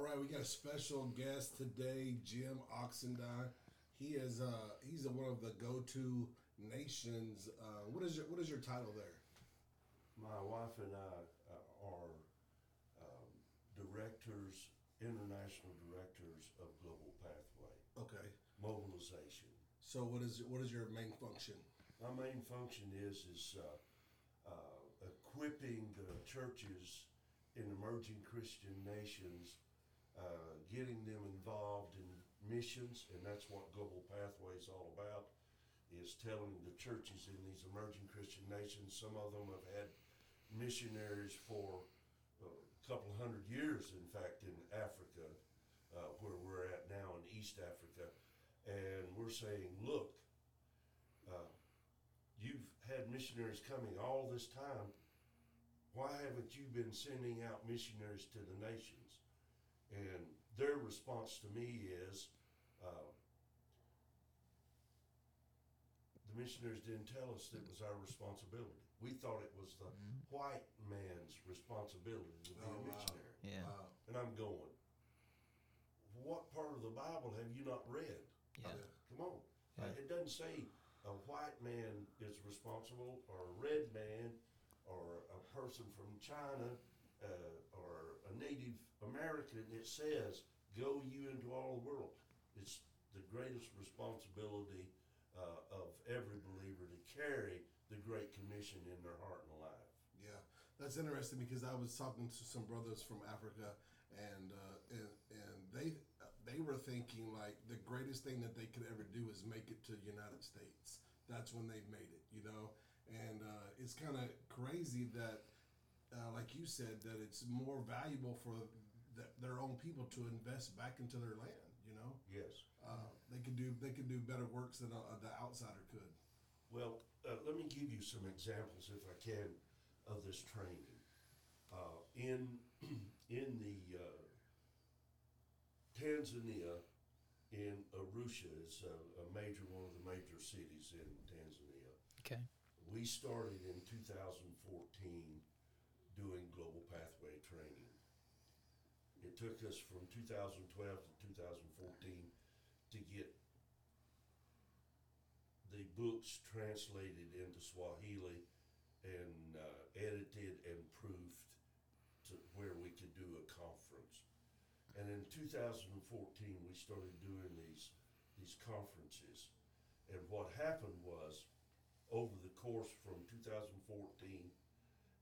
All right, we got a special guest today, Jim Oxendine. He is uh he's a, one of the go-to nations. Uh, what is your what is your title there? My wife and I uh, are um, directors, international directors of Global Pathway Okay. Mobilization. So what is what is your main function? My main function is is uh, uh, equipping the churches in emerging Christian nations, uh, getting them involved in missions, and that's what Global Pathway is all about. Is telling the churches in these emerging Christian nations. Some of them have had missionaries for a couple hundred years, in fact, in Africa, uh, where we're at now in East Africa, and we're saying, look. Uh, you've had missionaries coming all this time. Why haven't you been sending out missionaries to the nations? And their response to me is, uh, the missionaries didn't tell us that it was our responsibility. We thought it was the white man's responsibility to be Oh, a wow. missionary. Yeah. Wow. And I'm going, what part of the Bible have you not read? Yeah. Come on. Yeah. Uh, It doesn't say a white man is responsible, or a red man, or a person from China, uh, or a Native American. It says, "Go you into all the world." It's the greatest responsibility uh, of every believer to carry the Great Commission in their heart and life. Yeah, that's interesting because I was talking to some brothers from Africa, and uh, and and they they were thinking like the greatest thing that they could ever do is make it to the United States. That's when they made it, you know. And uh, it's kind of crazy that, uh, like you said, that it's more valuable for th- their own people to invest back into their land. You know, Yes. uh, they could do they could do better works than uh, the outsider could. Well, uh, let me give you some examples, if I can, of this training. Uh, in in the uh, Tanzania, in Arusha, is a, a major one of the major cities in Tanzania. Okay. We started in 2014 doing global pathway training. It took us from 2012 to 2014 to get the books translated into Swahili and uh, edited and proofed to where we could do a conference. And in 2014, we started doing these these conferences. And what happened was, over the course from 2014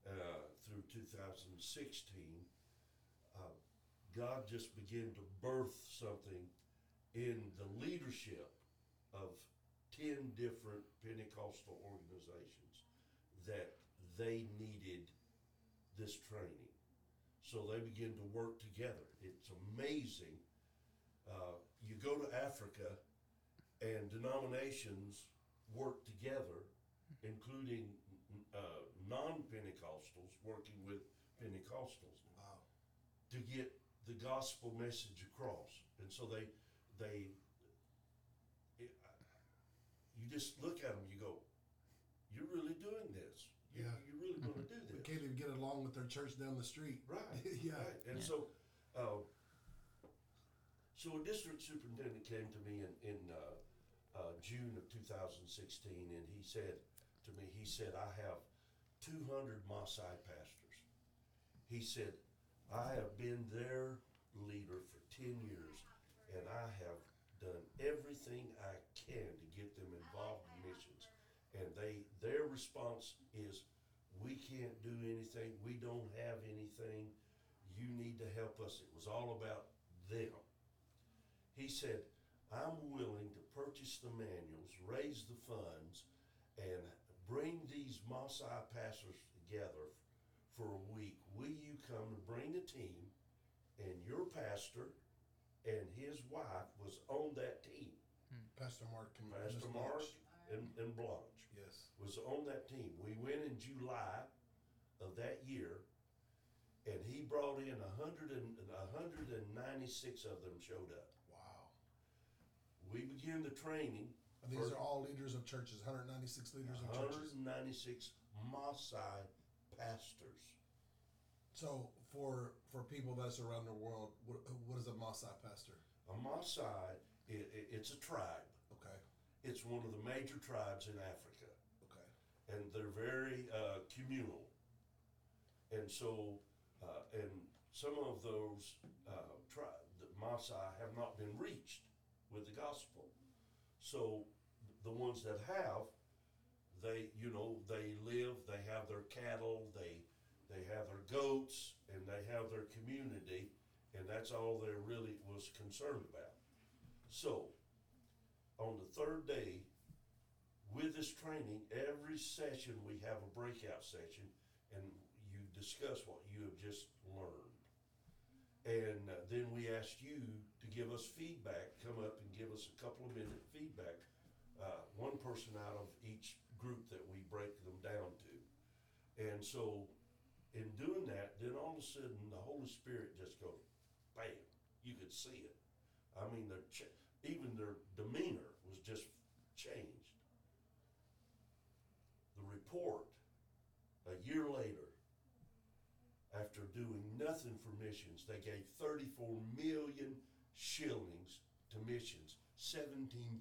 uh, through 2016, uh, God just began to birth something in the leadership of 10 different Pentecostal organizations that they needed this training. So they begin to work together. It's amazing. Uh, you go to Africa and denominations work together, including working with Pentecostals Wow. to get the gospel message across. And so they, they, it, you just look at them, you go, you're really doing this. You, Yeah. You're really going to do They this. can't even get along with their church down the street. Right. yeah. Right. And Yeah. so, uh, so a district superintendent came to me in, in uh, uh, June of 2016, and he said to me, he said, I have 200 Maasai pastors. He said, I have been their leader for 10 years, and I have done everything I can to get them involved in missions. And they, their response is, we can't do anything. We don't have anything. You need to help us. It was all about them. He said, I'm willing to purchase the manuals, raise the funds, and bring these Maasai pastors together for a week. Will you come and bring a team? And your pastor and his wife was on that team. Hmm. Pastor Mark and Miss Pastor Mark Blanche. and, and Blanche Yes. was on that team. We went in July of that year, and he brought in a hundred and a hundred and ninety-six of them showed up. Wow. We began the training. And these are all leaders of churches, 196 leaders of churches. and ninety-six Maasai pastors. So for for people that's around the world, what, what is a Maasai pastor? A Maasai, i i it's a tribe. Okay, It's one of the major tribes in Africa. okay, and they're very uh, communal. And so, uh, and some of those uh, tri- the Maasai have not been reached with the gospel. So, the ones that have, they you know they live, they have their cattle, they they have their goats, and they have their community, and that's all they really was concerned about. So, on the third day, with this training, every session we have a breakout session and you discuss what you have just learned. And uh, then we ask you give us feedback, come up and give us a couple of minute feedback. Uh, one person out of each group that we break them down to. And so in doing that, then all of a sudden the Holy Spirit just goes, bam, you could see it. I mean, their ch- even their demeanor was just changed the report a year later, after doing nothing for missions, they gave 34 million shillings to missions, $17,000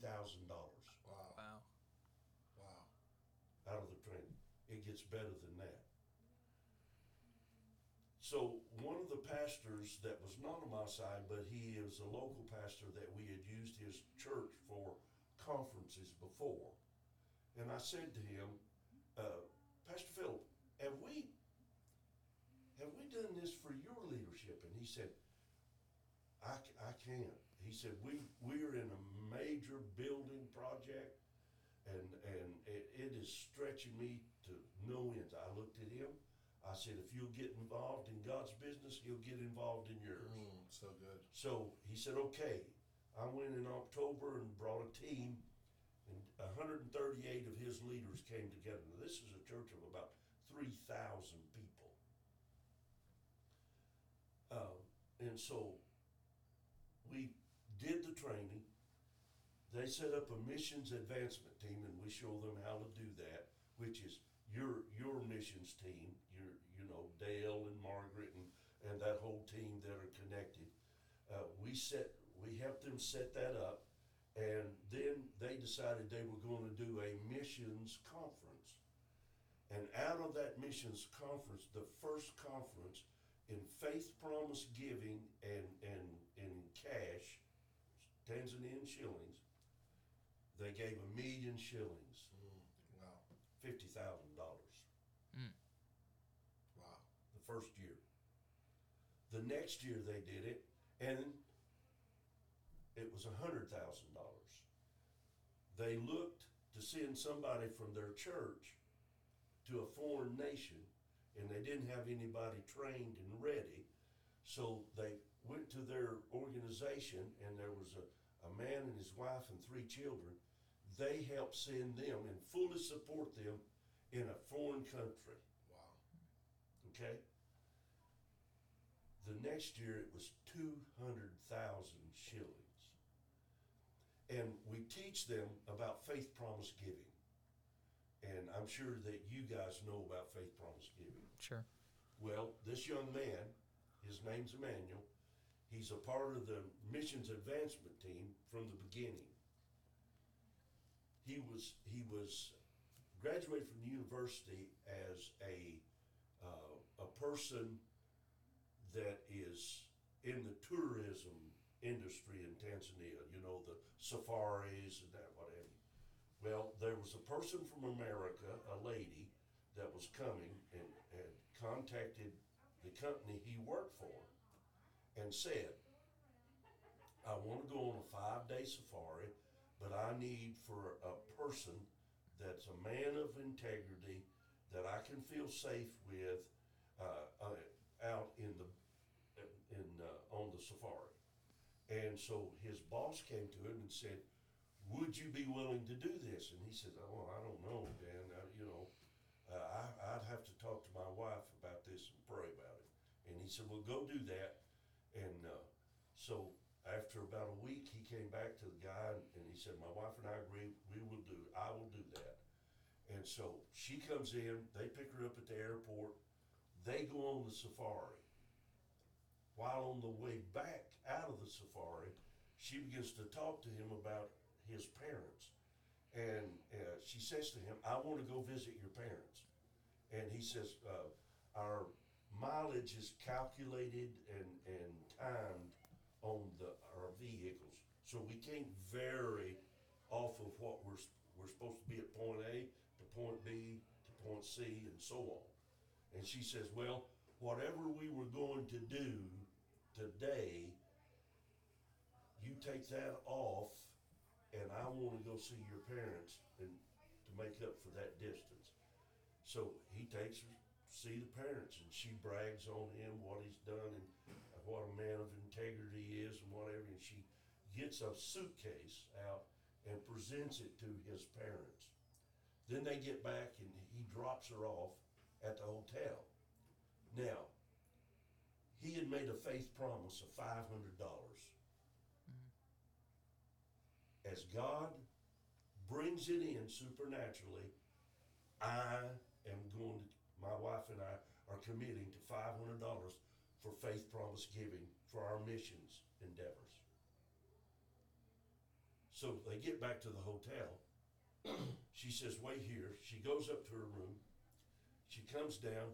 wow, Wow. wow, out of the training. It gets better than that. So one of the pastors that was not on my side, but he is a local pastor that we had used his church for conferences before. And I said to him, uh, Pastor Philip, have we have we done this for your leadership? And he said, I, I can't. He said, we, we're in a major building project and, and it, it is stretching me to no ends. I looked at him. I said, if you'll get involved in God's business, he'll get involved in yours. mm, so good. So he said, okay. I went in October and brought a team, and 138 of his leaders came together. Now, this is a church of about 3,000 people. Uh, and so did the training. They set up a missions advancement team, and we show them how to do that, which is your your missions team. Your you know Dale and Margaret and and that whole team that are connected. Uh, we set we helped them set that up, and then they decided they were going to do a missions conference. And out of that missions conference, the first conference in faith promise giving and and in cash, Tanzanian shillings, they gave a million shillings, Mm, wow, fifty thousand dollars. wow, the first year. The next year they did it, and it was a hundred thousand dollars. They looked to send somebody from their church to a foreign nation, and they didn't have anybody trained and ready. So they went to their organization, and there was a, a man and his wife and three children. They helped send them and fully support them in a foreign country. wow, Okay? The next year it was two hundred thousand shillings. And we teach them about faith promise giving. And I'm sure that you guys know about faith promise giving. Sure. Well, this young man, his name's Emmanuel, he's a part of the missions advancement team from the beginning. He was he was graduated from the university as a uh, a person that is in the tourism industry in Tanzania. You know the safaris and that whatever. Well, there was a person from America, a lady, that was coming and, and contacted the company he worked for and said, I want to go on a five day safari, but I need for a person that's a man of integrity that I can feel safe with uh, uh, out in the in uh, on the safari. And so his boss came to him and said, "Would you be willing to do this?" And he said, "Oh, I don't know, Dan. Uh, you know, uh, I, I'd have to talk to my wife about this and pray about it." And he said, "Well, go do that." And uh, so after about a week, he came back to the guy and, and he said, "My wife and I agree. We will do. I will do that." And so she comes in. They pick her up at the airport. They go on the safari. while on the way back out of the safari, she begins to talk to him about his parents. And uh, she says to him, I want to go visit your parents. And he says, uh, Our mileage is calculated and, and timed on the, our vehicles. So we can't vary off of what we're, we're supposed to be at point A to point B to point C and so on. And she says, well, whatever we were going to do today, you take that off and I wanna go see your parents and to make up for that distance. So he takes her, see the parents and she brags on him what he's done and what a man of integrity he is and whatever. And she gets a suitcase out and presents it to his parents. Then they get back and he drops her off at the hotel. Now, he had made a faith promise of five hundred dollars. As God brings it in supernaturally, I am going to, my wife and I are committing to five hundred dollars for faith promise giving for our missions endeavors. So they get back to the hotel. she says, wait here. She goes up to her room. She comes down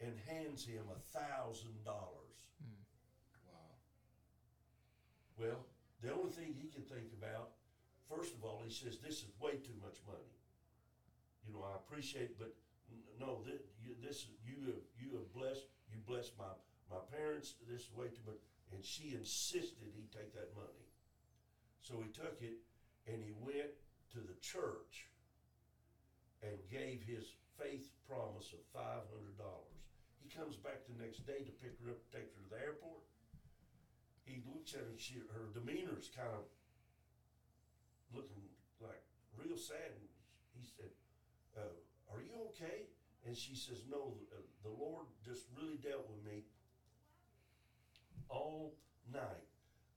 and hands him a thousand dollars. Hmm. Wow. Well, the only thing he can think about, first of all, he says, this is way too much money. You know, I appreciate, but no, this, you, this, you have, you have blessed, you blessed my, my parents, this way too much. And she insisted he take that money. So he took it and he went to the church and gave his faith promise of five hundred dollars. He comes back the next day to pick her up, take her to the airport he looks at her, she, her demeanor's kind of looking like real sad. And "Are you okay?" And she says, "No, the, uh, Lord just really dealt with me all night.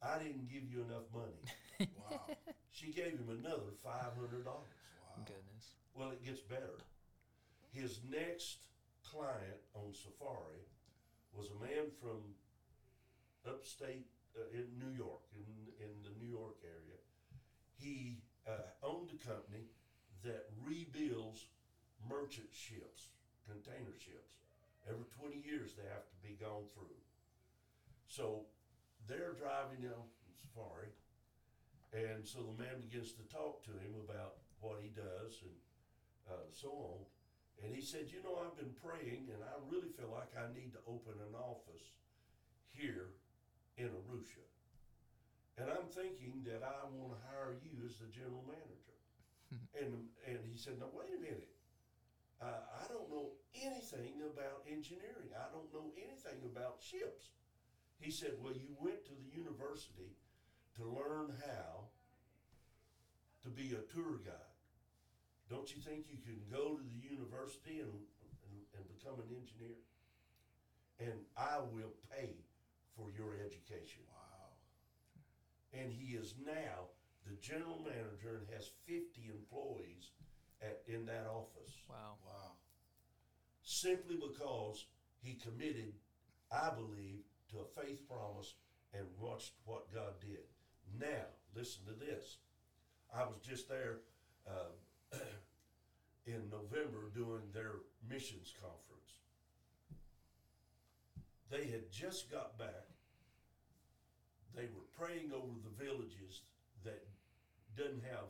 I didn't give you enough money." Wow. She gave him another five hundred dollars. Wow. Goodness. Well, it gets better. His next client on Safari was a man from upstate uh, in New York, in, in the New York area. He uh, owned a company that rebuilds merchant ships, container ships. Every 20 years they have to be gone through. So they're driving on Safari, and so the man begins to talk to him about what he does and uh, so on. And he said, You know, I've been praying and I really feel like I need to open an office here in Arusha. And I'm thinking that I want to hire you as the general manager. and, and he said, Now, wait a minute. Uh, I don't know anything about engineering. I don't know anything about ships. He said, Well, you went to the university to learn how to be a tour guide. Don't you think you can go to the university and, and, and become an engineer? And I will pay for your education. Wow. And he is now the general manager and has 50 employees at, in that office Wow. Wow. simply because he committed, I believe, to a faith promise and watched what God did. Now, listen to this. I was just there uh, in November doing their missions conference. They had just got back. They were praying over the villages that doesn't have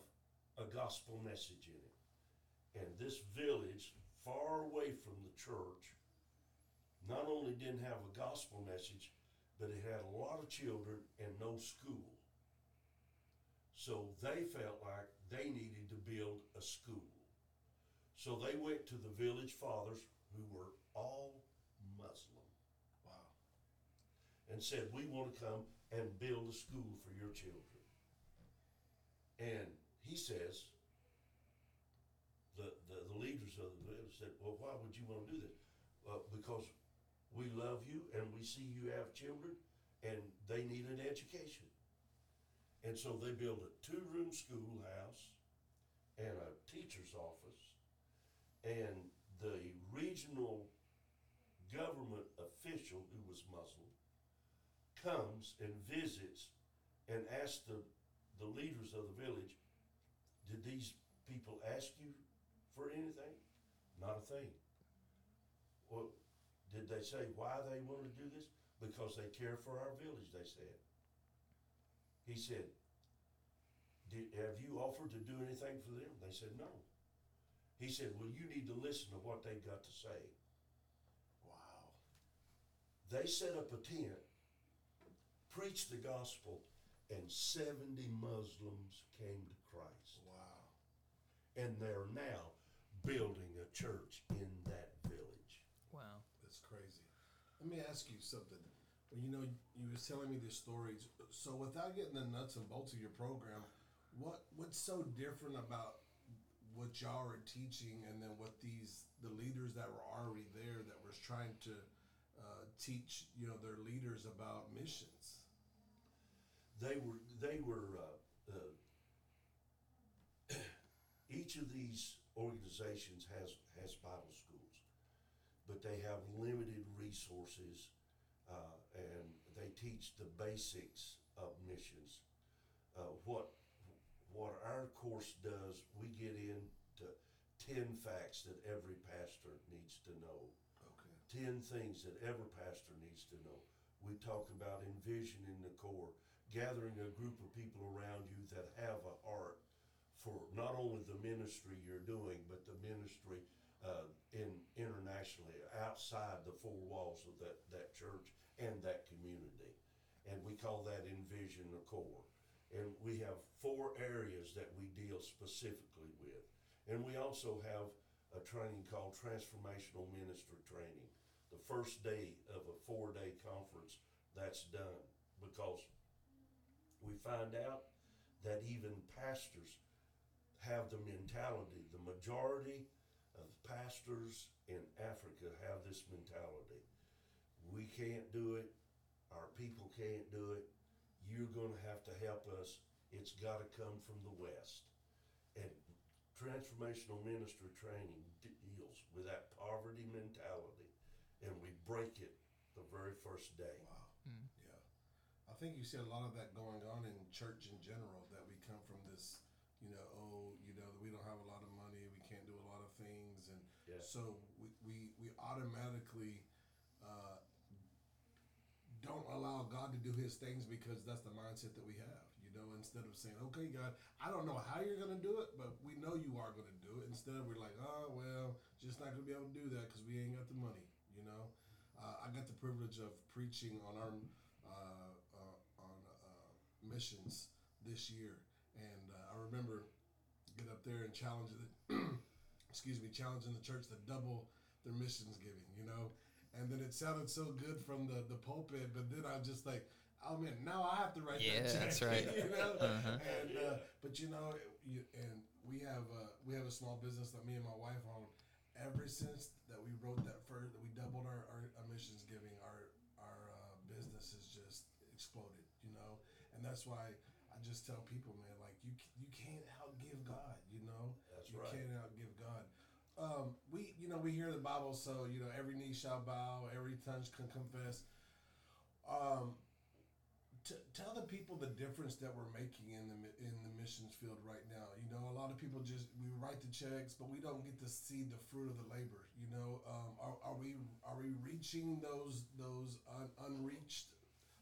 a gospel message in it. And this village, far away from the church, not only didn't have a gospel message, but it had a lot of children and no school. So they felt like they needed to build a school. So they went to the village fathers, who were all Muslim, Wow. and said, We want to come and build a school for your children. And he says, the, the, the leaders of the village said, Well, why would you want to do this? Well, because we love you and we see you have children and they need an education. And so they built a two room schoolhouse and a teacher's office. And the regional government official who was Muslim comes and visits and asks the, the leaders of the village, did these people ask you for anything? Not a thing. Well, did they say why they wanted to do this? Because they care for our village, they said. He said, did, have you offered to do anything for them? They said, no. He said, well, you need to listen to what they've got to say. Wow. They set up a tent, preached the gospel, and 70 Muslims came to Christ. Wow. And they're now building a church in that village. Wow. That's crazy. Let me ask you something. Well, you know, you was telling me these stories. So, without getting the nuts and bolts of your program, what what's so different about what y'all are teaching, and then what these the leaders that were already there that was trying to uh, teach, you know, their leaders about missions? They were they were uh, uh, each of these organizations has has Bible schools, but they have limited resources, uh, and they teach the basics of missions. Uh, what what our course does, we get into ten facts that every pastor needs to know. Okay. 10 things that every pastor needs to know. We talk about envisioning the core, gathering a group of people around you that have a heart for not only the ministry you're doing, but the ministry uh, in internationally outside the four walls of that, that church and that community. And we call that envision the core. And we have four areas that we deal specifically with. And we also have a training called transformational ministry training. The first day of a four day conference, that's done because we find out that even pastors have the mentality. The majority of pastors in Africa have this mentality. We can't do it, our people can't do it, you're going to have to help us. It's got to come from the West. And transformational ministry training deals with that poverty mentality, and we break it the very first day. Wow. Hmm. Yeah. I think you see a lot of that going on in church in general, that we come from this, you know, oh, you know, we don't have a lot of money, we can't do a lot of things. And Yeah. so we, we, we automatically uh, don't allow God to do his things because that's the mindset that we have. You know, instead of saying, okay, God, I don't know how you're going to do it, but we know you are going to do it. Instead, we're like, oh, well, just not going to be able to do that because we ain't got the money, you know? Uh, I got the privilege of preaching on our uh, uh, on uh, missions this year, and uh, I remember get up there and challenge it. excuse me, challenging the church to double their missions giving, you know, and then it sounded so good from the the pulpit, but then I'm just like, oh man, now I have to write Yeah, that check, that's right. you know, Uh-huh. and uh, but you know, you, and we have uh, we have a small business that me and my wife own. Ever since that we wrote that first, that we doubled our, our, our missions giving, our our uh, business has just exploded, you know, and that's why I just tell people, man, like you you can't outgive God, you know, That's you right. can't outgive God. Um, we you know we hear the Bible, so you know every knee shall bow, every tongue can confess. Um, t- tell the people the difference that we're making in the in the missions field right now. You know, a lot of people just we write the checks, but we don't get to see the fruit of the labor. You know, um, are, are we are we reaching those those un- unreached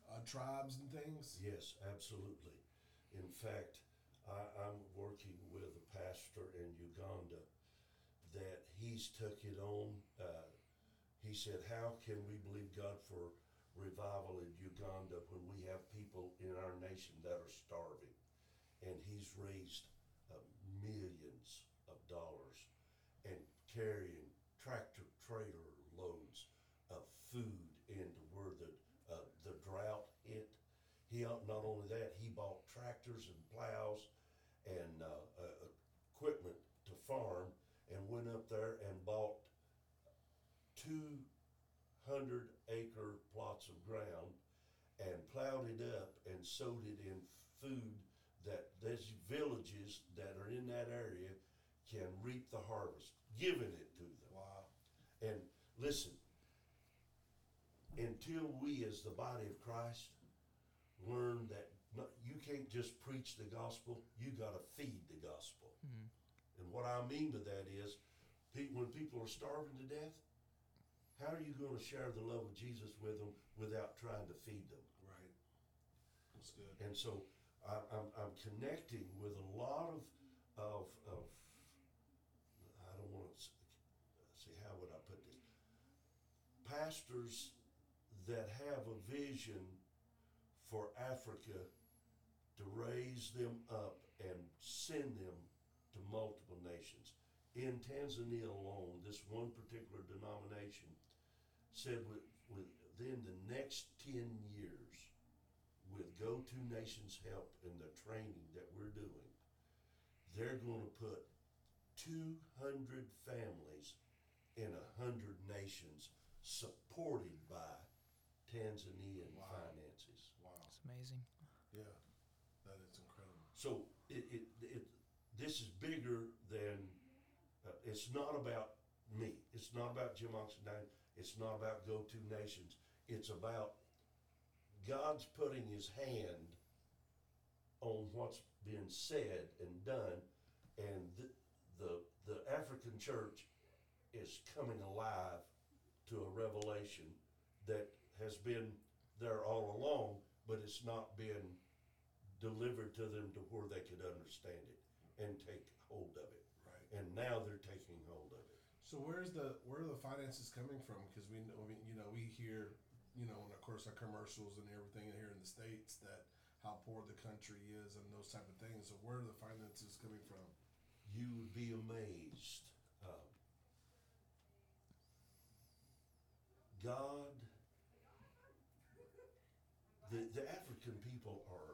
uh, tribes and things? Yes, absolutely. In fact, I, I'm working with a pastor in Uganda that he's took it on. Uh, he said, "How can we believe God for revival in Uganda when we have people in our nation that are starving?" And he's raised uh, millions of dollars and carrying tractor trailer loads of food into where the uh, the drought hit. He uh, not only that, he bought tractors and plows and uh, uh, equipment to farm, and went up there and bought two hundred acre plots of ground and plowed it up and sowed it in food that these villages that are in that area can reap the harvest, giving it to them. Wow. And listen, until we as the body of Christ learn that not, you can't just preach the gospel, you gotta feed the gospel. Mhm. And what I mean by that is, when people are starving to death, how are you gonna share the love of Jesus with them without trying to feed them? Right. That's good. And so I, I'm, I'm connecting with a lot of, of, of, I don't wanna s- see, how would I put this? Pastors that have a vision for Africa to raise them up and send them to multiple nations. In Tanzania alone, this one particular denomination said within the next ten years, with Go To Nations help and the training that we're doing, they're gonna put two hundred families in a hundred nations supported by Tanzanian Wow. finances. Wow. It's amazing. Yeah. That is incredible. So it, it, it, this is bigger than, uh, it's not about me. It's not about Jim Oxendine. It's not about Go To Nations. It's about God's putting his hand on what's being said and done. And the, the, the African church is coming alive to a revelation that has been there all along, but it's not been delivered to them to where they could understand it and take hold of it. Right. And now they're taking hold of it. So where's the where are the finances coming from? Because we know, I mean, you know, we hear, you know, and of course our commercials and everything here in the states that how poor the country is and those type of things. So where are the finances coming from? You would be amazed. Um, God, the, the African people are,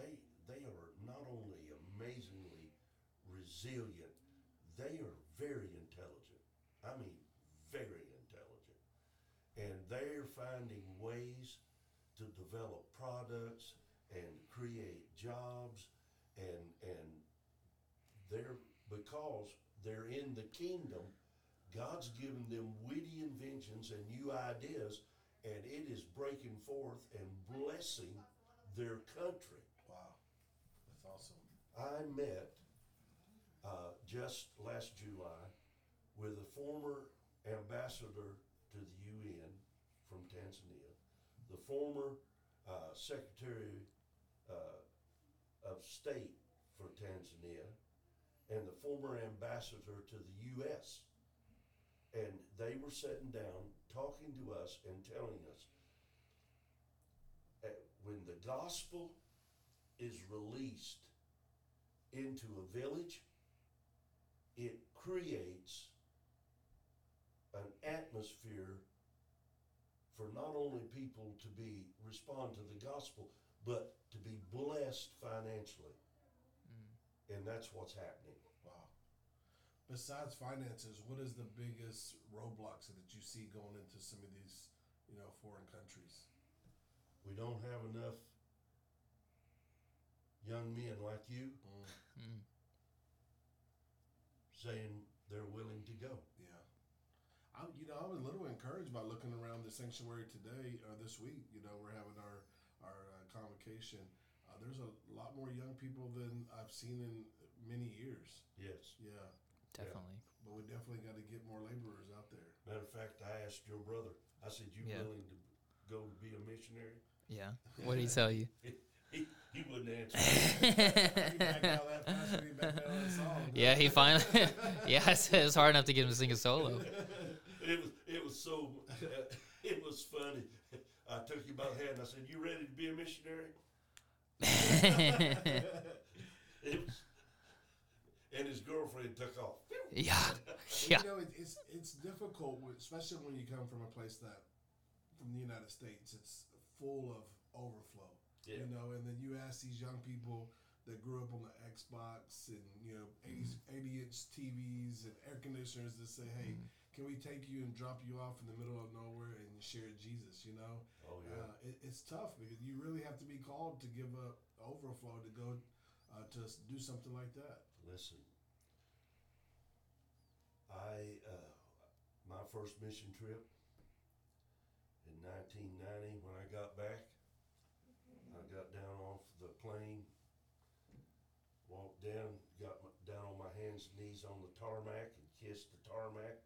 they, they are not only amazingly resilient, they are very intelligent. I mean, very intelligent. And they're finding ways to develop products and create jobs and, and they're, because they're in the kingdom, God's given them witty inventions and new ideas, and it is breaking forth and blessing their country. I met uh, just last July with a former ambassador to the UN from Tanzania, the former uh, Secretary uh, of State for Tanzania, and the former ambassador to the U.S. And they were sitting down talking to us and telling us uh, when the gospel is released into a village, it creates an atmosphere for not only people to be respond to the gospel, but to be blessed financially. Mm. And that's what's happening. Wow. Besides finances, what is the biggest roadblocks that you see going into some of these, you know, foreign countries? We don't have enough young men like you Mm. saying they're willing to go. Yeah. I, you know, I was a little encouraged by looking around the sanctuary today or this week. You know, we're having our our uh, convocation. Uh, there's a lot more young people than I've seen in many years. Yes. Yeah, Definitely. but we definitely got to get more laborers out there. Matter of fact, I asked your brother. I said, "You Yeah. willing to go to be a missionary?" Yeah. What did he tell you? He, he wouldn't answer. He backed out of that pastor, he backed out of that song. yeah, he finally. yeah, it's, it's hard enough to get him to sing a solo. it was it was so it was funny. I took him by the hand and I said, "You ready to be a missionary?" It was, and his girlfriend took off. yeah. Yeah. You know, it, it's it's difficult, especially when you come from a place that, from the United States, it's full of overflow. Yeah. You know, and then you ask these young people that grew up on the Xbox and you know 80, 80 inch TVs and air conditioners to say, "Hey, can we take you and drop you off in the middle of nowhere and share Jesus?" You know, Oh yeah. uh, it, it's tough because you really have to be called to give up overflow to go uh, to do something like that. Listen, I uh, my first mission trip in 1990 when I got back, the plane, walked down, got my, down on my hands and knees on the tarmac and kissed the tarmac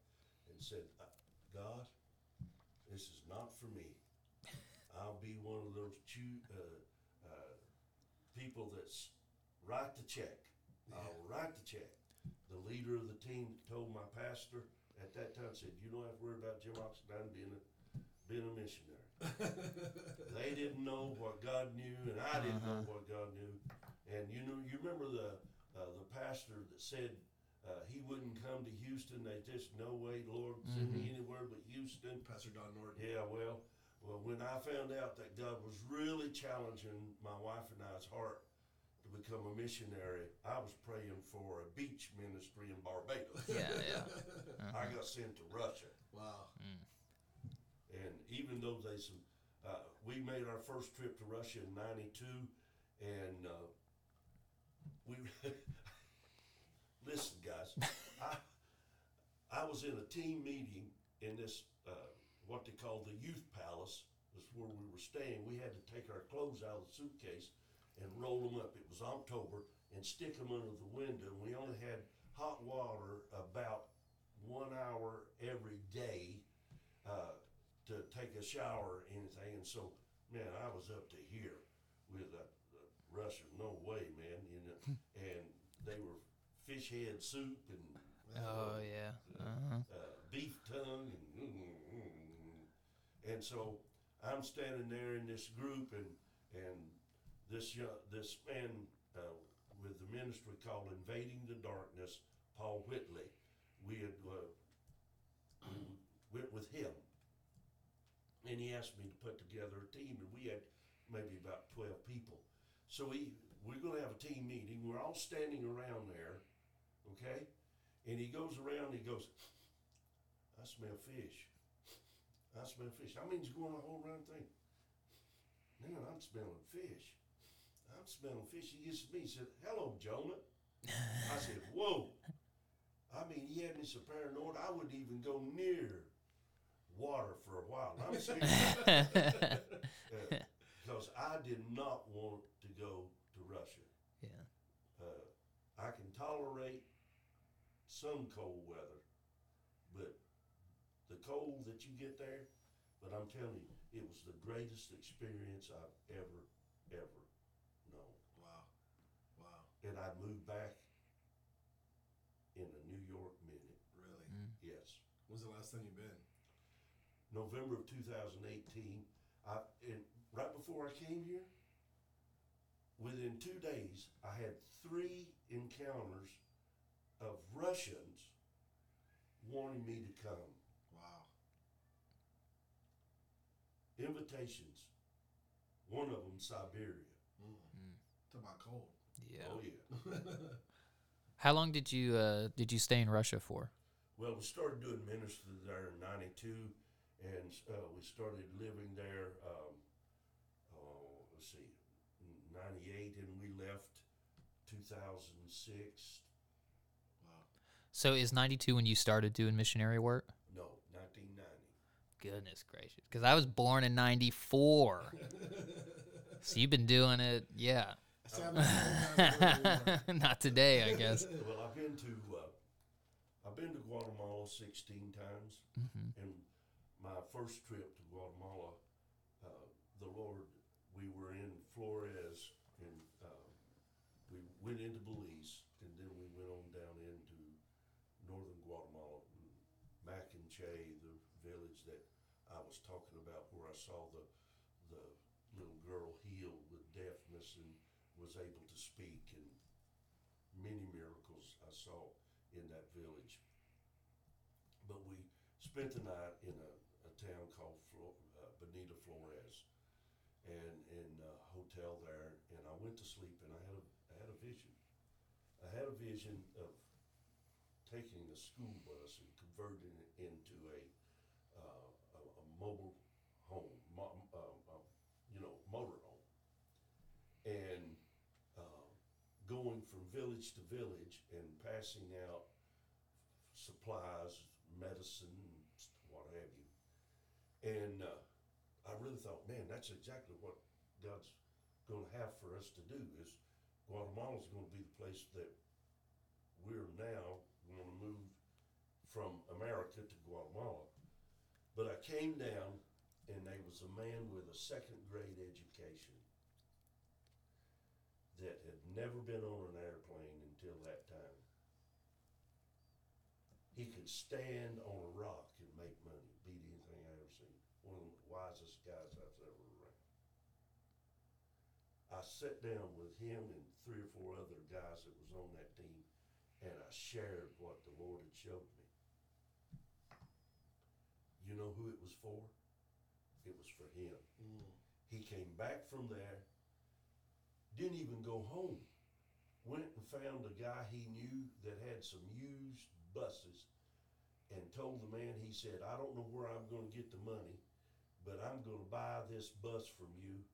and said, "Uh, God, this is not for me. I'll be one of those chew, uh, uh, people that's write the check. I'll write the check. The leader of the team told my pastor at that time, said, you don't have to worry about Jim Oxendine being a, being a missionary. they didn't know what God knew, and I didn't know what God knew. And you know, you remember the uh, the pastor that said uh, he wouldn't come to Houston. They just no way, Lord, send me anywhere but Houston. Pastor Don Norton. Yeah, well, well, when I found out that God was really challenging my wife and I's heart to become a missionary, I was praying for a beach ministry in Barbados. Yeah, yeah. I got sent to Russia, Wow. Even though they some, uh, we made our first trip to Russia in '92, and uh, we listen, guys. I I was in a team meeting in this uh, what they call the youth palace. Is where we were staying. We had to take our clothes out of the suitcase and roll them up. It was October and stick them under the window. And We only had hot water about one hour every day uh, to take a shower or anything. And so, man, I was up to here with a, a Russia. No way, man. You know, and they were fish head soup and Oh yeah. Uh-huh. uh, beef tongue and and so I'm standing there in this group and and this young, this man uh, with the ministry called Invading the Darkness, Paul Whitley. We had uh, we went with him, and he asked me to put together a team, and we had maybe about twelve people. So we we're going to have a team meeting. We're all standing around there, okay? And he goes around. He goes, I smell fish. I smell fish. I mean, he's going the whole round thing. Man, I'm smelling fish. I'm smelling fish. He gets to me. He said, "Hello, Jonah." I said, "Whoa." I mean, he had me so paranoid I wouldn't even go near water for a while. And I'm serious because I did not want to go to Russia. Yeah. Uh, I can tolerate some cold weather, but the cold that you get there, but I'm telling you, it was the greatest experience I've ever, ever known. Wow. Wow. And I moved back in a New York minute. Really? Yes. When's the last time you've been? November of 2018. I and right before I came here, within two days, I had three encounters of Russians wanting me to come. Wow. Invitations. One of them, Siberia. Talk about cold. Yeah. Oh yeah. How long did you uh did you stay in Russia for? Well, we started doing ministry there in '92, and uh, we started living there. Um, oh, let's see, '98, and we left 2006. Wow. So is 92 when you started doing missionary work? No, 1990. Goodness gracious. Cuz I was born in 94. so you've been doing it, yeah. Not- I'm not really- Not today, I guess. Well, I've been to uh, I've been to Guatemala 16 times, and my first trip to Guatemala, uh, the Lord, we were in Flores, and uh, we went into Belize, and then we went on down into northern Guatemala, Machinche, the village that I was talking about, where I saw the the little girl healed with deafness and was able to speak, and many miracles I saw in that village. But we spent the night in a, a town called Flo- uh, Benita Flores, and in a hotel there. And I went to sleep, and I had a I had a vision. I had a vision of taking a school bus and converting it into a uh, a, a mobile home, mo- um, um, you know, motor home, and uh, going from village to village and passing out supplies, medicine, what have you. And uh, I really thought, man, that's exactly what God's gonna have for us to do is Guatemala's gonna be the place that we're now gonna move from America to Guatemala. But I came down and there was a man with a second grade education that had never been on an airplane until that time. He could stand on a rock and make money, beat anything I ever seen. One of the wisest guys I've ever around. I sat down with him and three or four other guys that was on that team, and I shared what the Lord had showed me. You know who it was for? It was for him. Mm. He came back from there, didn't even go home. Went and found a guy he knew that had some used buses and told the man, he said, I don't know where I'm gonna get the money, but I'm gonna buy this bus from you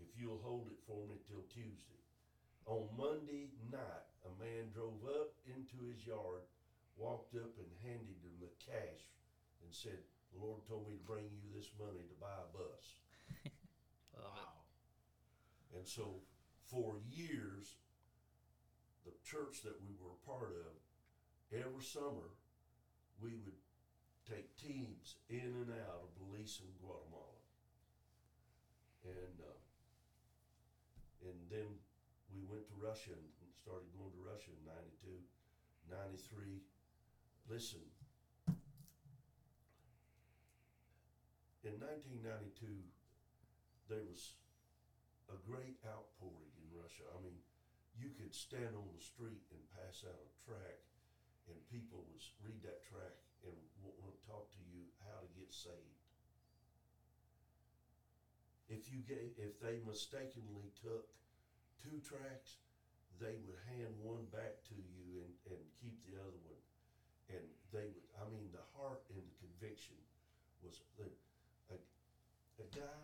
if you'll hold it for me till Tuesday. On Monday night, a man drove up into his yard, walked up and handed him the cash and said, the Lord told me to bring you this money to buy a bus. Wow. And so for years, the church that we were a part of, every summer, we would take teams in and out of Belize and Guatemala. And, uh, then we went to Russia and started going to Russia in 92, 93. Listen, in 1992, there was a great outpouring in Russia. I mean, you could stand on the street and pass out a track, and people would read that track and want to talk to you how to get saved. If you gave, if they mistakenly took two tracks, they would hand one back to you and, and keep the other one. And they would, I mean, the heart and the conviction was, the, a, a guy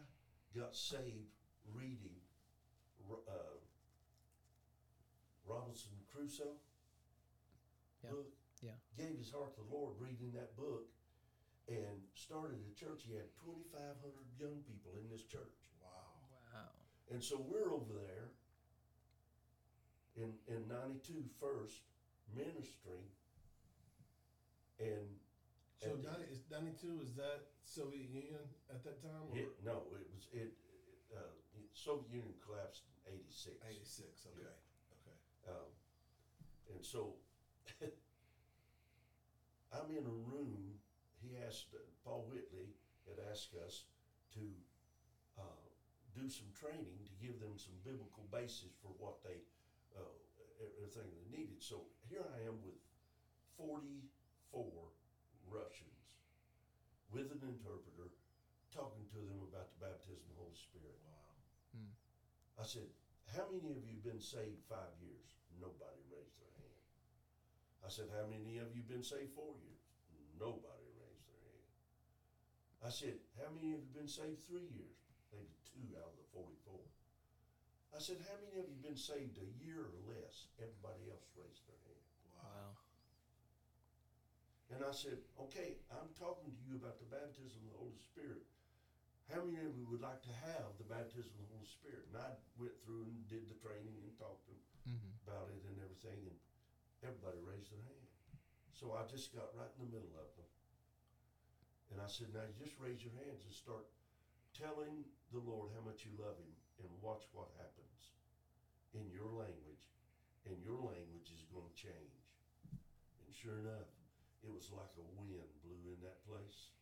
got saved reading uh, Robinson Crusoe Yeah, book. yeah. Gave his heart to the Lord reading that book and started a church. He had 2,500 young people in this church. Wow. Wow. And so we're over there in, in 92 first ministering and So And- 90, is 92, is that Soviet Union at that time? Or it, no, it was, it, uh, Soviet Union collapsed in 86. 86, okay. Okay. Um, and so I'm in a room. He asked Paul Whitley had asked us to uh, do some training to give them some biblical basis for what they uh, everything they needed. So here I am with 44 Russians with an interpreter talking to them about the baptism of the Holy Spirit. Wow. I said, How many of you been saved five years? Nobody raised their hand. I said, How many of you been saved four years? Nobody raised their hand. I said, How many of you been saved three years? Maybe two out of the 44. I said, How many of you been saved a year or less? Everybody else raised their hand. Wow. And I said, okay, I'm talking to you about the baptism of the Holy Spirit. How many of you would like to have the baptism of the Holy Spirit? And I went through and did the training and talked to them Mm-hmm. about it and everything, and everybody raised their hand. So I just got right in the middle of them. And I said, now just raise your hands and start telling the Lord how much you love Him and watch what happens in your language. And your language is going to change. And sure enough, it was like a wind blew in that place.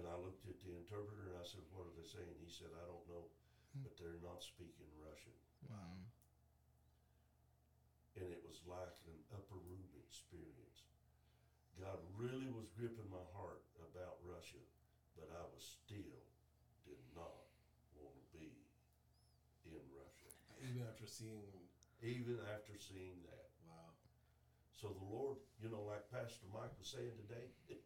And I looked at the interpreter and I said, What are they saying? He said, I don't know, hmm. but they're not speaking Russian. Wow. and it was like an upper room experience. God really was gripping my heart about Russia, but I was still did not want to be in Russia, Even after seeing, even after seeing that. wow. So the Lord, you know, like Pastor Mike was saying today,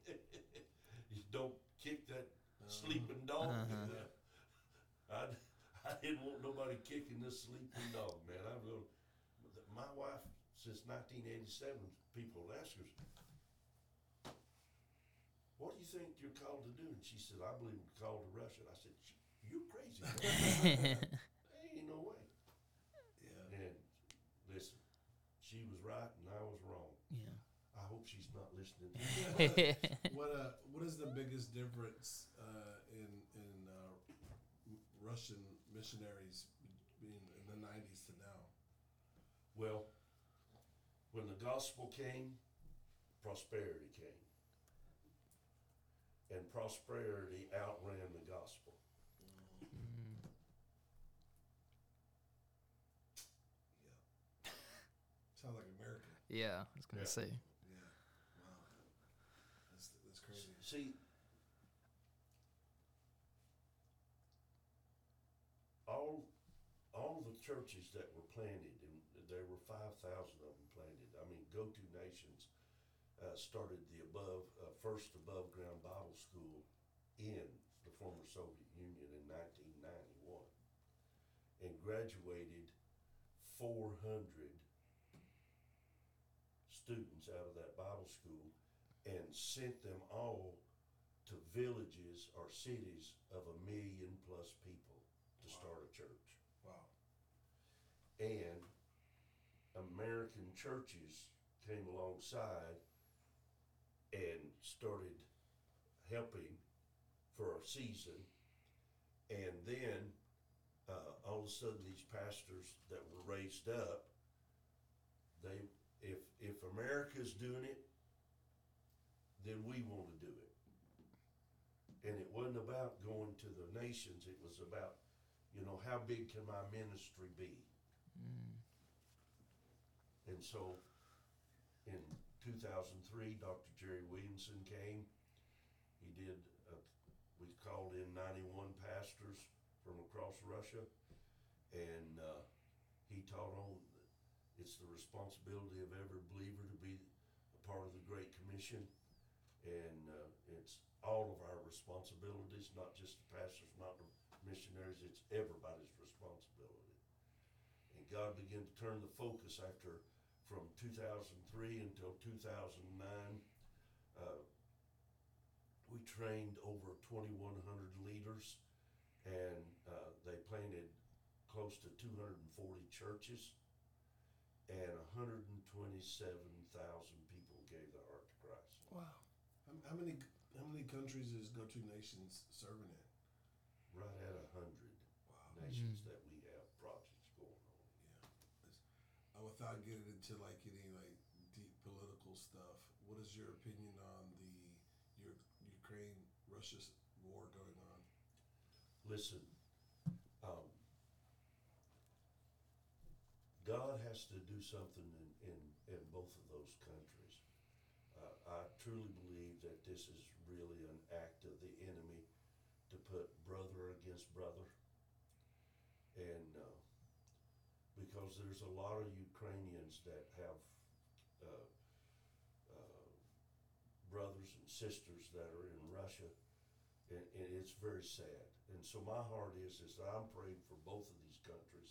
you don't kick that sleeping dog. Uh-huh. I, I didn't want nobody kicking this sleeping dog, man. I'm going. My wife, since 1987, people ask her, "What do you think you're called to do?" And she said, "I believe we're called to Russia." I said, "You're crazy. ain't no way. Yeah. And listen, she was right and I was wrong. yeah. I hope she's not. What uh, what is the biggest difference uh, in in uh, Russian missionaries being in the '90s to now? well, when the gospel came, prosperity came. And prosperity outran the gospel. Mm. Sounds like America. Yeah, I was gonna Yeah. say. Yeah. Wow. That's that's crazy. See, all all the churches that were planted, and there were five thousand of them planted. I mean, Go To Nations uh, started the above uh, first above ground Bible school in the former Soviet Union in 1991, and graduated 400 students out of that Bible school and sent them all to villages or cities of a million plus people to Wow. start a church. Wow. And American churches came alongside and started helping for a season. And then uh, all of a sudden, these pastors that were raised up, they if if America's doing it, then we want to do it. And it wasn't about going to the nations. It was about, you know, how big can my ministry be? Mm. And so in 2003, Dr. Jerry Williamson came. He did, uh, we called in 91 pastors from across Russia. And uh, he taught on it's the responsibility of every believer to be a part of the Great Commission. And uh, it's all of our responsibilities, not just the pastors, not the missionaries, it's everybody's responsibility. And God began to turn the focus after from 2003 until 2009. Uh, we trained over 2,100 leaders, and uh, they planted close to 240 churches, and 127,000 people gave their heart to Christ. Wow. How, how many how many countries is Go To Nations serving in? Right at a hundred Wow. nations that we have projects going on. Uh, without getting into like any like deep political stuff, what is your opinion on the your Ukraine Russia war going on? Listen, um, God has to do something in, in, in both of those countries. Uh, I truly believe that this is really an act of the enemy to put brother against brother. And uh, because there's a lot of Ukrainians that have uh, uh, brothers and sisters that are in Russia, and, and it's very sad. And so my heart is is that I'm praying for both of these countries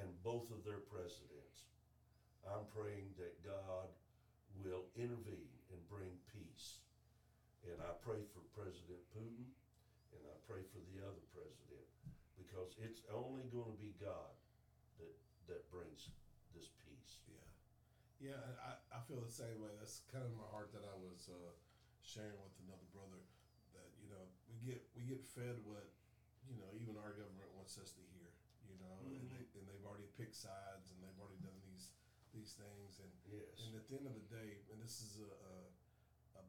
and both of their presidents. I'm praying that God will intervene and bring. And I pray for President Putin and I pray for the other president because it's only going to be God that that brings this peace. Yeah, yeah, I, I feel the same way. That's kind of my heart that I was uh, sharing with another brother. That you know we get we get fed what you know even our government wants us to hear. You know, and, Mhm. they, and they've already picked sides and they've already done these these things. And Yes. and at the end of the day, and this is a a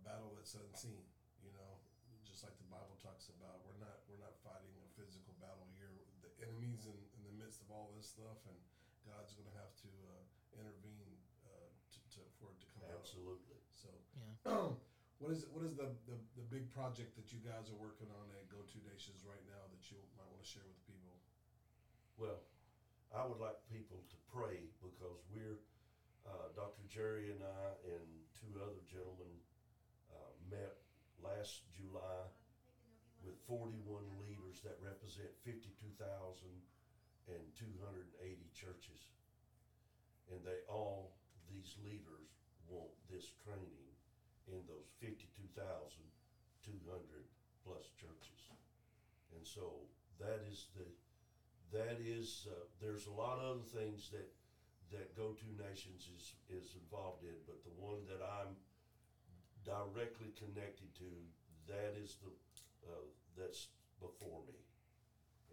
battle that's unseen. You know, just like the Bible talks about, we're not we're not fighting a physical battle here. The enemy's in, in the midst of all this stuff, and God's going to have to uh, intervene uh, to, to for it to come out. Absolutely. So, Yeah. what is what is the, the the big project that you guys are working on at Go To Nations right now that you might want to share with people? Well, I would like people to pray because we're, uh, Dr. Jerry and I and two other gentlemen met last July with 41 leaders that represent 52,280 churches. And they all, these leaders, want this training in those 52,200 plus churches. And so that is the, that is, uh, there's a lot of other things that, that Go To Nations is, is involved in, but the one that I'm directly connected to, that is the, uh, that's before me.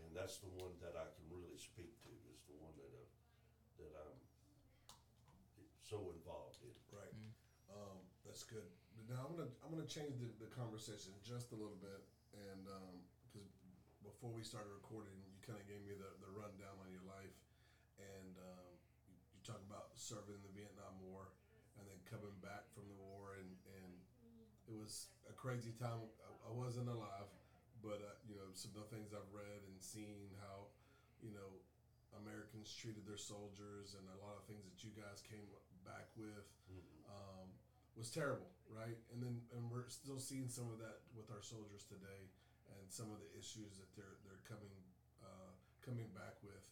And that's the one that I can really speak to, is the one that, uh, that I'm so involved in. Right. Um, that's good. But now I'm gonna I'm gonna change the, the conversation just a little bit, and because before we started recording, you kind of gave me the, the rundown on your life, and um, you, you talk about serving in the Vietnam War, and then coming back from the war, and and it was a crazy time. I, I wasn't alive, but uh, you know some of the things I've read and seen how you know Americans treated their soldiers, and a lot of things that you guys came back with um, was terrible, right? And then and we're still seeing some of that with our soldiers today, and some of the issues that they're they're coming uh, coming back with.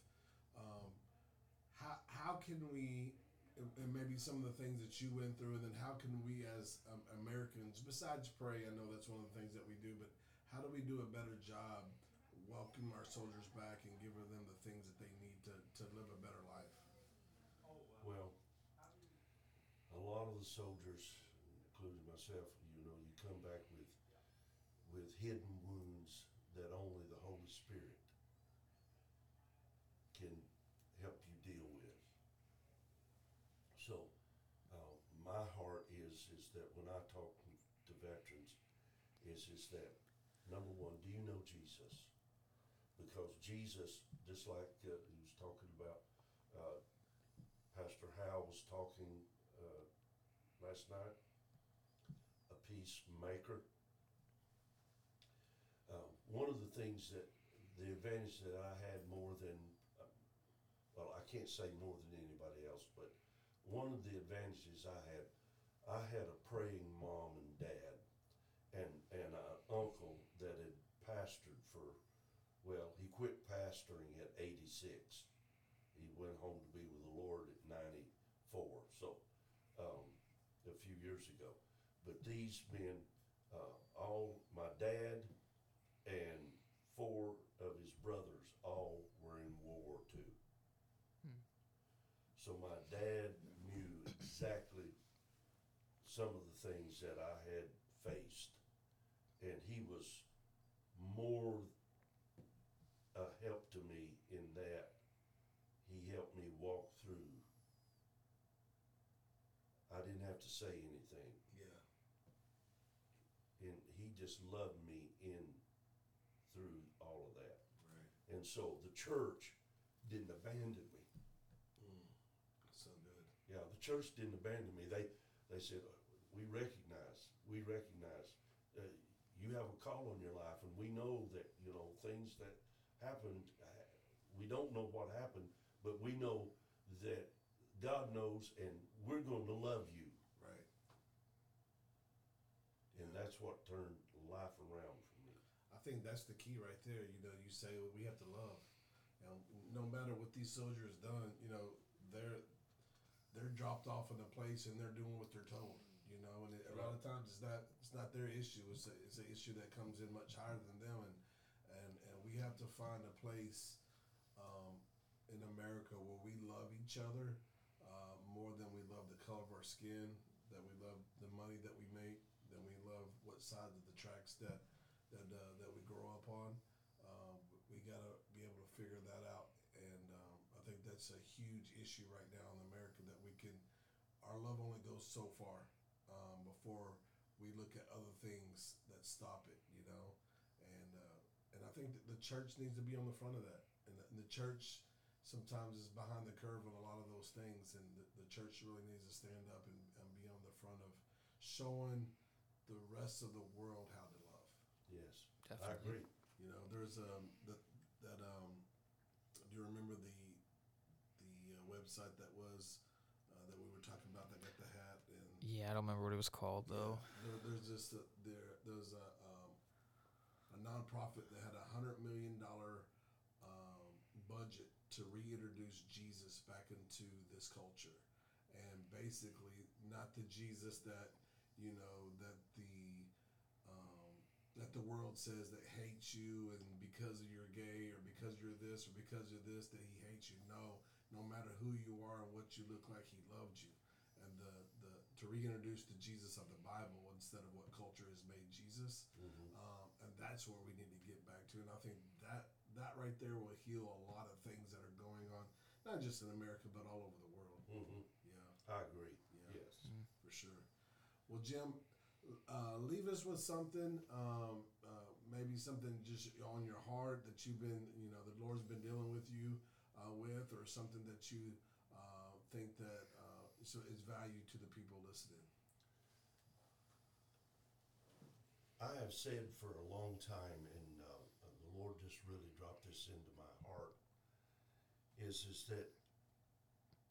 Um, how how can we? And maybe some of the things that you went through, and then how can we as um, Americans, besides pray, I know that's one of the things that we do, but how do we do a better job welcoming our soldiers back and giving them the things that they need to, to live a better life? Well, a lot of the soldiers, including myself, you know, you come back with with hidden wounds that only the Holy Spirit can help you deal with. So, uh, my heart is is that when I talk to veterans, is is that number one, do you know Jesus? Because Jesus, just like uh, he was talking about. Uh, Pastor Howe was talking uh, last night, a peacemaker. Uh, one of the things that, the advantage that I had more than, uh, well, I can't say more than anybody else, but one of the advantages I had, I had a praying mom and dad and, and an uncle that had pastored for, well, he quit pastoring at 86 he went home to be with the Lord at 94, so um, a few years ago. These men, uh, all my dad and four of his brothers, all were in World War II. So my dad knew exactly some of the things that I had faced, and he was more a help to me in that he helped me walk through. I didn't have to say anything, Yeah. and he just loved me in through all of that. Right. And so the church didn't abandon me. Mm. So good. Yeah, the church didn't abandon me. They they said, "We recognize, we recognize uh, you have a call on your life, and we know that you know things that happened. uh, We don't know what happened, but we know that God knows, and we're going to love you." Right. And that's what turned life around for me. I think that's the key right there. You know, you say well, we have to love. Know, no matter what these soldiers done, you know, they're they're dropped off in a place and they're doing what they're told. You know, and it, a lot of times it's not it's not their issue. It's a, it's an issue that comes in much higher than them, and and and we have to find a place um, in America where we love each other uh, more than we love the color of our skin, that we love the money that we make, that we love what side of the tracks that that uh, that we grow up on. Um, we gotta be able to figure that out, and um, I think that's a huge issue right now in America that we can. Our love only goes so far um, before we look at other things that stop it, you know, and uh, and I think that the church needs to be on the front of that, and the, and the church sometimes is behind the curve on a lot of those things, and the, the church really needs to stand up and, and be on the front of showing the rest of the world how to love. Yes, I Definitely. agree. You know, there's um that that um. Do you remember the the website that was uh, that we were talking about that got the hat and Yeah, I don't remember what it was called though. there, there's just a, there there's a um, a nonprofit that had a hundred million dollar um, budget to reintroduce Jesus back into this culture, and basically not the Jesus that you know that the um, that the the world says that hates you and because you're gay or because you're this or because you're this that he hates you. No, no matter who you are and what you look like, he loved you. And the, the to reintroduce the Jesus of the Bible instead of what culture has made Jesus, Mhm. um, and that's where we need to get back to. And I think that that right there will heal a lot of things that are going on, not just in America but all over the world. Mhm. Yeah I agree. Yeah. Yes. for sure. Well, Jim, uh, leave us with something, um, uh, maybe something just on your heart that you've been, you know, the Lord's been dealing with you uh, with, or something that you uh, think that uh, so is value to the people listening. I have said for a long time, and uh, the Lord just really dropped this into my heart, is is that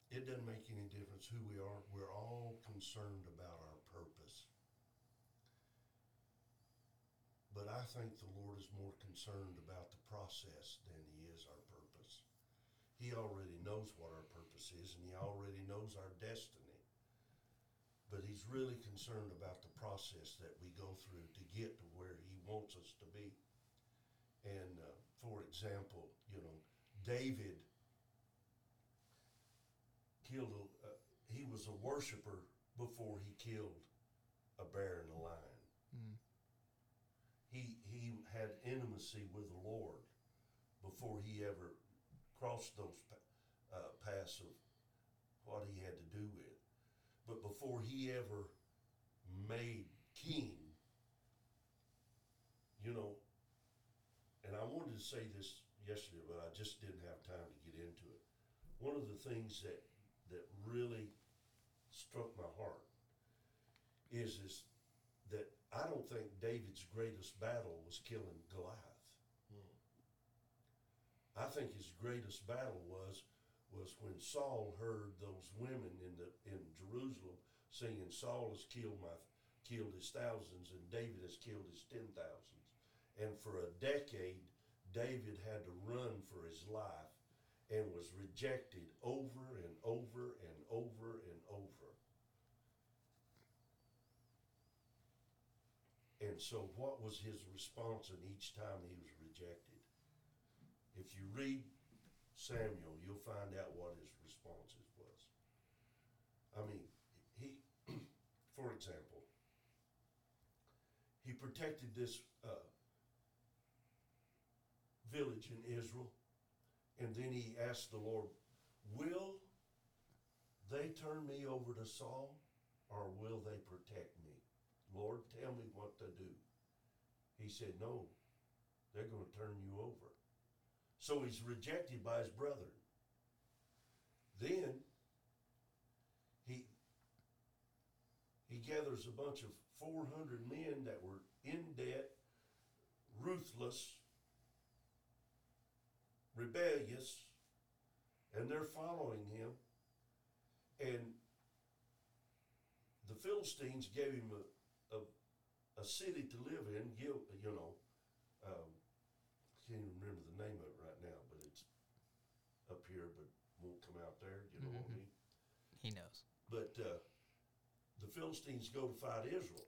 it doesn't make any difference who we are. We're all concerned about our purpose. But I think the Lord is more concerned about the process than He is our purpose. He already knows what our purpose is, and He already knows our destiny but he's really concerned about the process that we go through to get to where he wants us to be. And uh, for example, you know, David killed a, uh, he was a worshiper before he killed a bear and a lion. Mm. He he had intimacy with the Lord before he ever crossed those uh, paths of what he had to do with. But before he ever made king, you know, and I wanted to say this yesterday, but I just didn't have time to get into it. One of the things that that really struck my heart is is that I don't think David's greatest battle was killing Goliath. I think his greatest battle was was when Saul heard those women in the in Jerusalem singing, "Saul has killed my killed his thousands, and David has killed his ten thousands." And for a decade, David had to run for his life and was rejected over and over and over and over. And so, what was his response in each time he was rejected? If you read Samuel, you'll find out what his responses was. I mean, he, for example, he protected this uh, village in Israel, and then he asked the Lord, "Will they turn me over to Saul, or will they protect me? Lord, tell me what to do." He said, "No, they're going to turn you over." So he's rejected by his brethren. Then he he gathers a bunch of 400 men that were in debt, ruthless, rebellious, and they're following him. And the Philistines gave him a, a, a city to live in, you, know, um, can't even remember the name of it right now, but it's up here, but won't come out there. You know what I Mhm. mean? He knows. But uh, the Philistines go to fight Israel,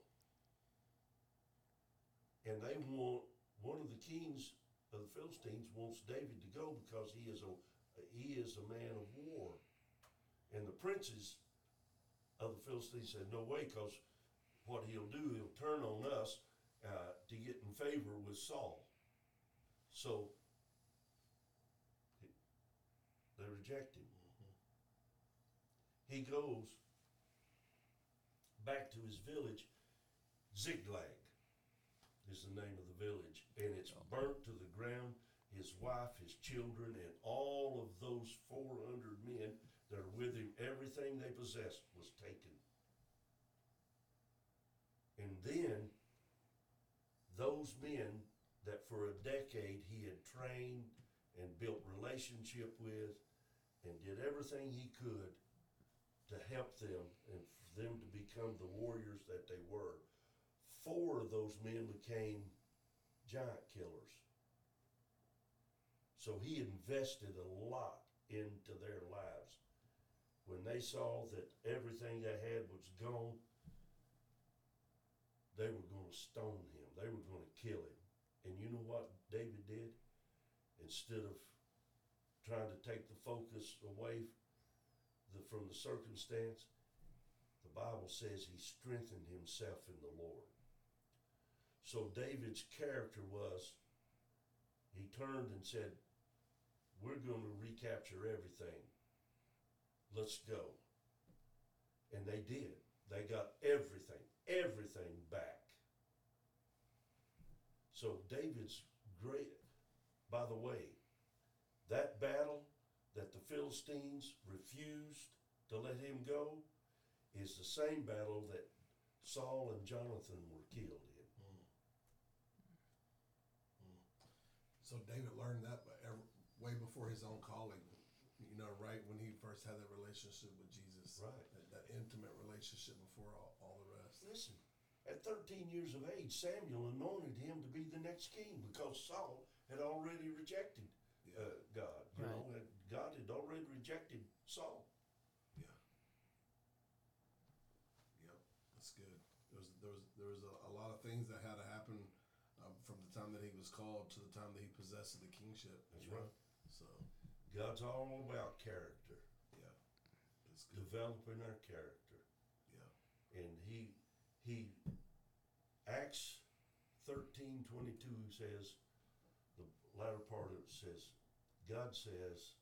and they want one of the kings of the Philistines wants David to go because he is a he is a man of war, and the princes of the Philistines said, "No way," because what he'll do, he'll turn on us uh, to get in favor with Saul. So they reject him. He goes back to his village. Ziklag is the name of the village, and it's burnt to the ground. His wife, his children, and all of those 400 men that are with him, everything they possessed was taken. And then those men that for a decade he had trained and built relationship with and did everything he could to help them and for them to become the warriors that they were. Four of those men became giant killers. So he invested a lot into their lives. When they saw that everything they had was gone, they were going to stone him. They were going to kill him. And you know what David did? Instead of trying to take the focus away the, from the circumstance, the Bible says he strengthened himself in the Lord. So David's character was he turned and said, We're going to recapture everything. Let's go. And they did. They got everything, everything back. So David's great. By the way, that battle that the Philistines refused to let him go is the same battle that Saul and Jonathan were killed in. So David learned that way before his own calling. You know, right when he first had that relationship with Jesus, Right. That, that intimate relationship before all, all the rest. Listen, at 13 years of age, Samuel anointed him to be the next king because Saul had already rejected uh, God. You Right. know, and God had already rejected Saul. Yeah. Yep, that's good. There was there was there was a, a lot of things that had to happen um, from the time that he was called to the time that he possessed the kingship. That's right. So God's all about character, yeah, that's good. developing our character. Yeah, And he, he, Acts 13 22 says, the latter part of it says, God says,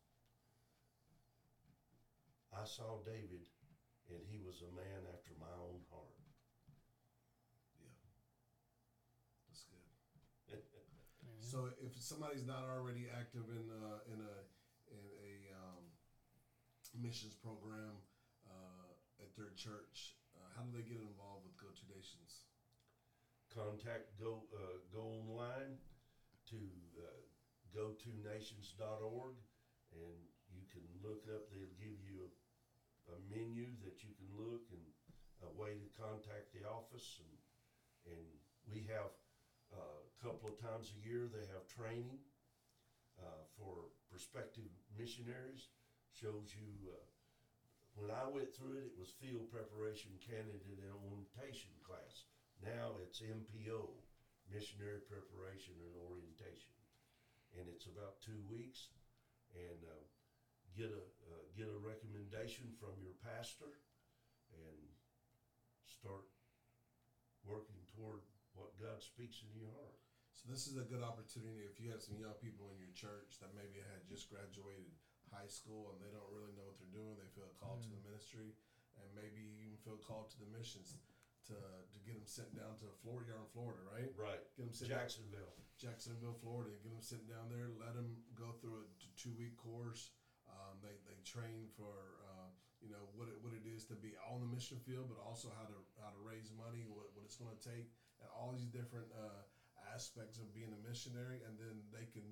I saw David and he was a man after my own heart. yeah, that's good. So if somebody's not already active in uh, in a in a um, missions program uh, at their church, uh, how do they get involved with Go To Nations? Contact go uh, go online to uh, gotonations.org and you can look up. They'll give you a, menu that you can look and a way to contact the office and and we have uh, a couple of times a year they have training uh, for prospective missionaries. Shows you. Uh, when I went through it, it was field preparation candidate and orientation class. Now it's MPO, missionary preparation and orientation, and it's about two weeks. And uh, get a uh, get a recommendation from your pastor, and start working toward what God speaks in your heart. So this is a good opportunity if you have some young people in your church that maybe had just graduated high school and they don't really know what they're doing. They feel called to the ministry and maybe even feel called to the missions to to get them sent down to Florida. You're in Florida, right? Right, Get them sent down, Jacksonville. Jacksonville, Florida. Get them sent down there. Let them go through a two week course. Um, they they train for uh, you know what it, what it is to be on the mission field, but also how to how to raise money, what, what it's going to take, and all these different uh, aspects of being a missionary, and then they can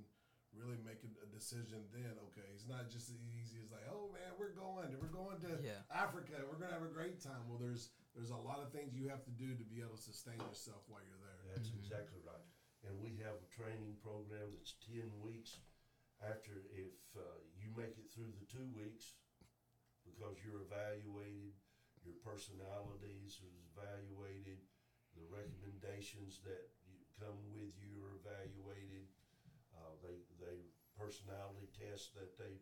really make a, a decision. Then okay, it's not just as easy as like, oh man, we're going, we're going to Yeah. Africa, we're going to have a great time. Well, there's there's a lot of things you have to do to be able to sustain yourself while you're there. That's exactly right. And we have a training program that's ten weeks. After, if uh, you make it through the two weeks, because you're evaluated, your personalities is evaluated, the recommendations that come with you are evaluated. Uh, they they personality tests that they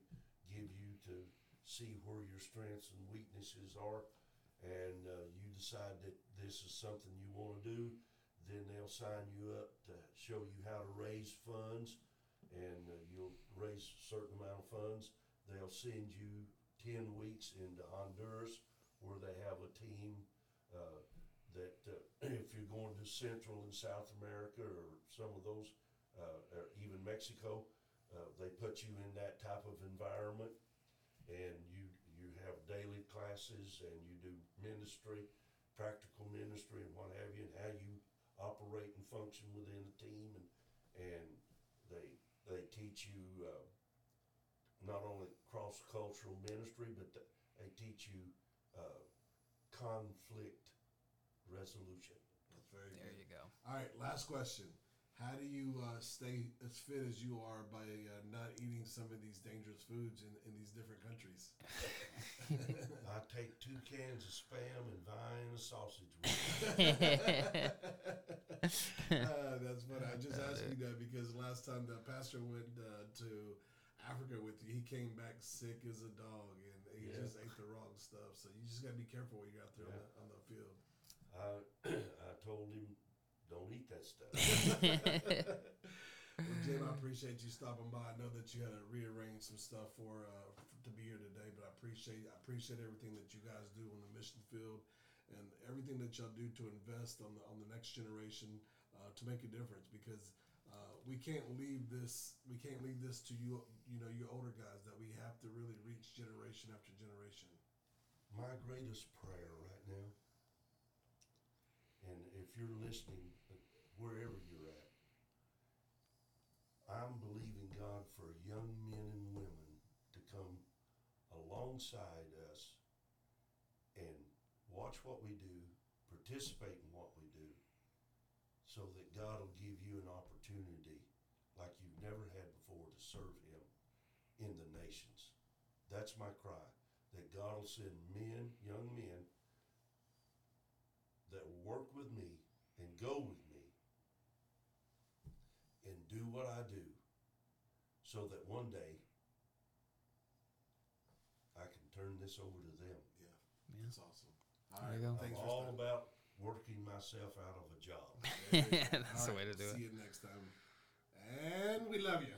give you to see where your strengths and weaknesses are, and uh, you decide that this is something you want to do then they'll sign you up to show you how to raise funds, and uh, you'll raise a certain amount of funds. They'll send you ten weeks into Honduras, where they have a team uh, that uh, if you're going to Central and South America or some of those, uh, or even Mexico, uh, they put you in that type of environment, and you you have daily classes and you do ministry, practical ministry, and what have you, and how you operate and function within a team, and and they they teach you uh, not only cross cultural ministry, but th- they teach you uh, conflict resolution. That's very There good. you go. All right, last question. How do you uh, stay as fit as you are by uh, not eating some of these dangerous foods in, in these different countries? I take two cans of spam and Vienna sausage with me. uh, that's what I just asked you last time the pastor went uh, to Africa with you. He came back sick as a dog, and he Yeah. just ate the wrong stuff. So you just gotta be careful when you're out there Yeah. on, the, on the field. I I told him, don't eat that stuff. Well, Jim, I appreciate you stopping by. I know that you had to rearrange some stuff for uh, f- to be here today, but I appreciate I appreciate everything that you guys do on the mission field and everything that y'all do to invest on the on the next generation uh, to make a difference. Because we can't leave this we can't leave this to you you know you older guys that we have to really reach generation after generation. My greatest prayer right now, and if you're listening, wherever you're at, I'm believing God for young men and women to come alongside us and watch what we do, participate in what we do, so that God will give you an opportunity like you've never had before to serve Him in the nations. That's my cry that God will send men, young men, that will work with me and go with me and do what I do so that one day I can turn this over to them. Yeah, Yeah. that's awesome. All There right, go. I'm for all stopping. about working myself out of a job. There you go. That's All the way to do See it. See you next time, and we love you.